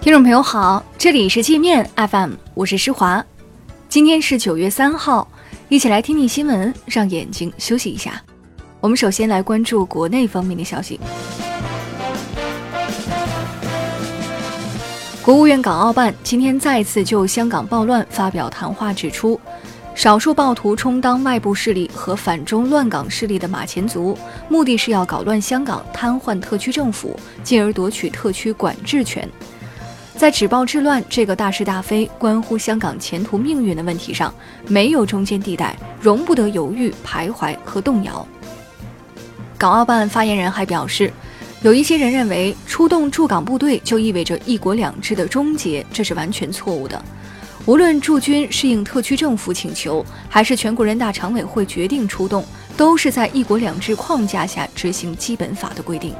听众朋友好，这里是界面 FM，我是施华。今天是九月三号，一起来听听新闻，让眼睛休息一下。我们首先来关注国内方面的消息。国务院港澳办今天再次就香港暴乱发表谈话，指出，少数暴徒充当外部势力和反中乱港势力的马前卒，目的是要搞乱香港，瘫痪特区政府，进而夺取特区管制权。在止暴制乱这个大是大非、关乎香港前途命运的问题上，没有中间地带，容不得犹豫、徘徊和动摇。港澳办发言人还表示，有一些人认为出动驻港部队就意味着“一国两制”的终结，这是完全错误的。无论驻军适应特区政府请求，还是全国人大常委会决定出动，都是在“一国两制”框架下执行基本法的规定。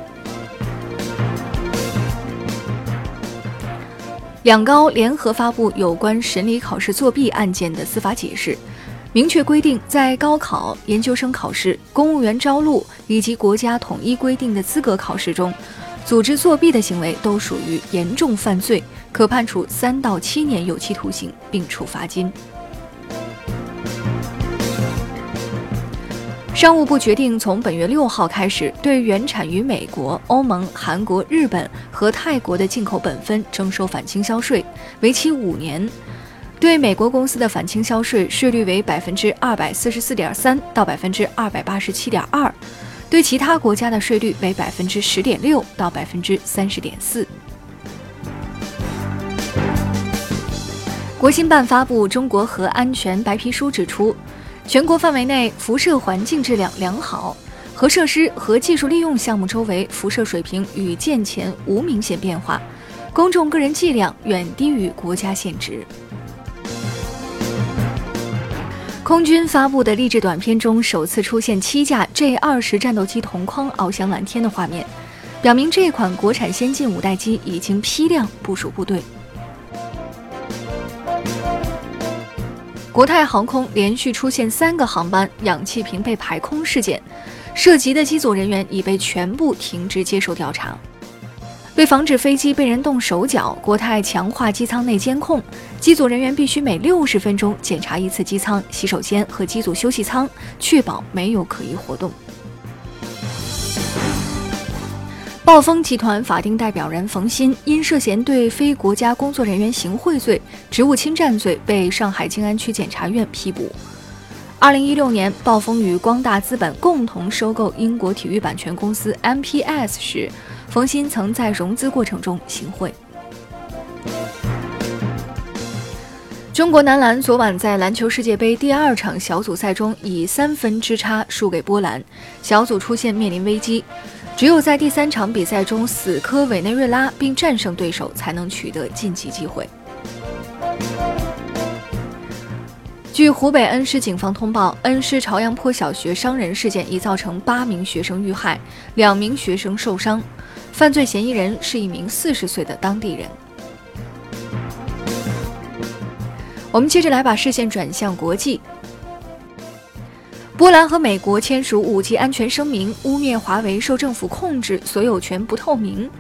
两高联合发布有关审理考试作弊案件的司法解释，明确规定，在高考、研究生考试、公务员招录以及国家统一规定的资格考试中，组织作弊的行为都属于严重犯罪，可判处三到七年有期徒刑，并处罚金。商务部决定从本月六号开始，对原产于美国、欧盟、韩国、日本和泰国的进口苯酚征收反倾销税，为期五年。对美国公司的反倾销税税率为百分之二百四十四点三到百分之二百八十七点二，对其他国家的税率为百分之十点六到百分之三十点四。国新办发布《中国核安全白皮书》，指出。全国范围内辐射环境质量良好，核设施和技术利用项目周围辐射水平与建前无明显变化，公众个人剂量远低于国家限值。空军发布的励志短片中，首次出现七架 J 二十战斗机同框翱翔蓝天的画面，表明这款国产先进五代机已经批量部署部队。国泰航空连续出现三个航班氧气瓶被排空事件，涉及的机组人员已被全部停职接受调查。为防止飞机被人动手脚，国泰强化机舱内监控，机组人员必须每六十分钟检查一次机舱、洗手间和机组休息舱，确保没有可疑活动。暴风集团法定代表人冯鑫因涉嫌对非国家工作人员行贿罪、职务侵占罪，被上海静安区检察院批捕。二零一六年，暴风与光大资本共同收购英国体育版权公司 MPS 时，冯鑫曾在融资过程中行贿。中国男篮昨晚在篮球世界杯第二场小组赛中以三分之差输给波兰，小组出现面临危机。只有在第三场比赛中死磕委内瑞拉并战胜对手，才能取得晋级机会。据湖北恩施警方通报，恩施朝阳坡小学伤人事件已造成八名学生遇害，两名学生受伤，犯罪嫌疑人是一名四十岁的当地人。我们接着来把视线转向国际。波兰和美国签署五 G 安全声明，污蔑华为受政府控制，所有权不透明。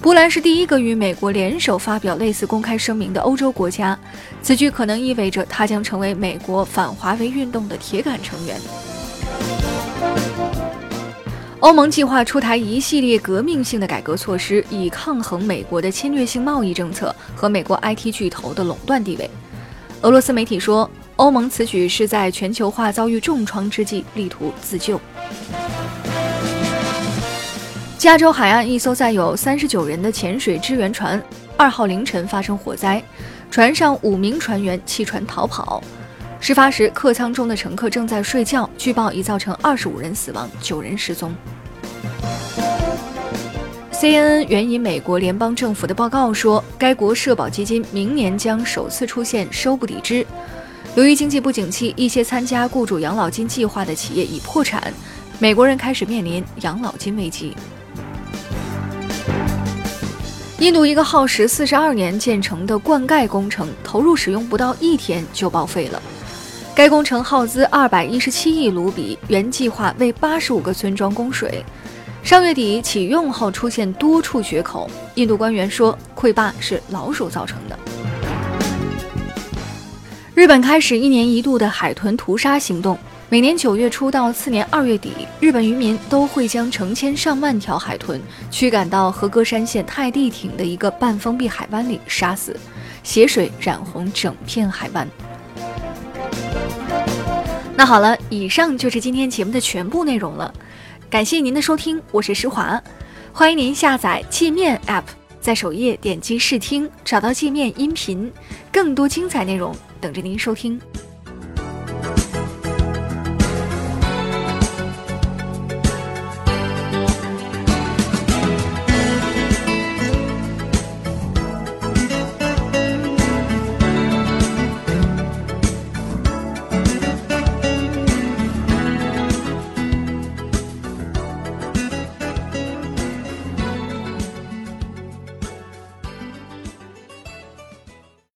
波兰是第一个与美国联手发表类似公开声明的欧洲国家，此举可能意味着它将成为美国反华为运动的铁杆成员。欧盟计划出台一系列革命性的改革措施，以抗衡美国的侵略性贸易政策和美国 IT 巨头的垄断地位。俄罗斯媒体说。欧盟此举是在全球化遭遇重创之际，力图自救。加州海岸一艘载有三十九人的潜水支援船二号凌晨发生火灾，船上五名船员弃船逃跑。事发时，客舱中的乘客正在睡觉。据报已造成二十五人死亡，九人失踪。CNN 援引美国联邦政府的报告说，该国社保基金明年将首次出现收不抵支。由于经济不景气，一些参加雇主养老金计划的企业已破产，美国人开始面临养老金危机。印度一个耗时四十二年建成的灌溉工程，投入使用不到一天就报废了。该工程耗资二百一十七亿卢比，原计划为八十五个村庄供水。上月底，启用后出现多处决口，印度官员说溃坝是老鼠造成的。日本开始一年一度的海豚屠杀行动，每年九月初到次年二月底，日本渔民都会将成千上万条海豚驱赶到和歌山县太地町的一个半封闭海湾里杀死，血水染红整片海湾。那好了，以上就是今天节目的全部内容了。感谢您的收听，我是施华，欢迎您下载界面 App，在首页点击试听，找到界面音频，更多精彩内容等着您收听。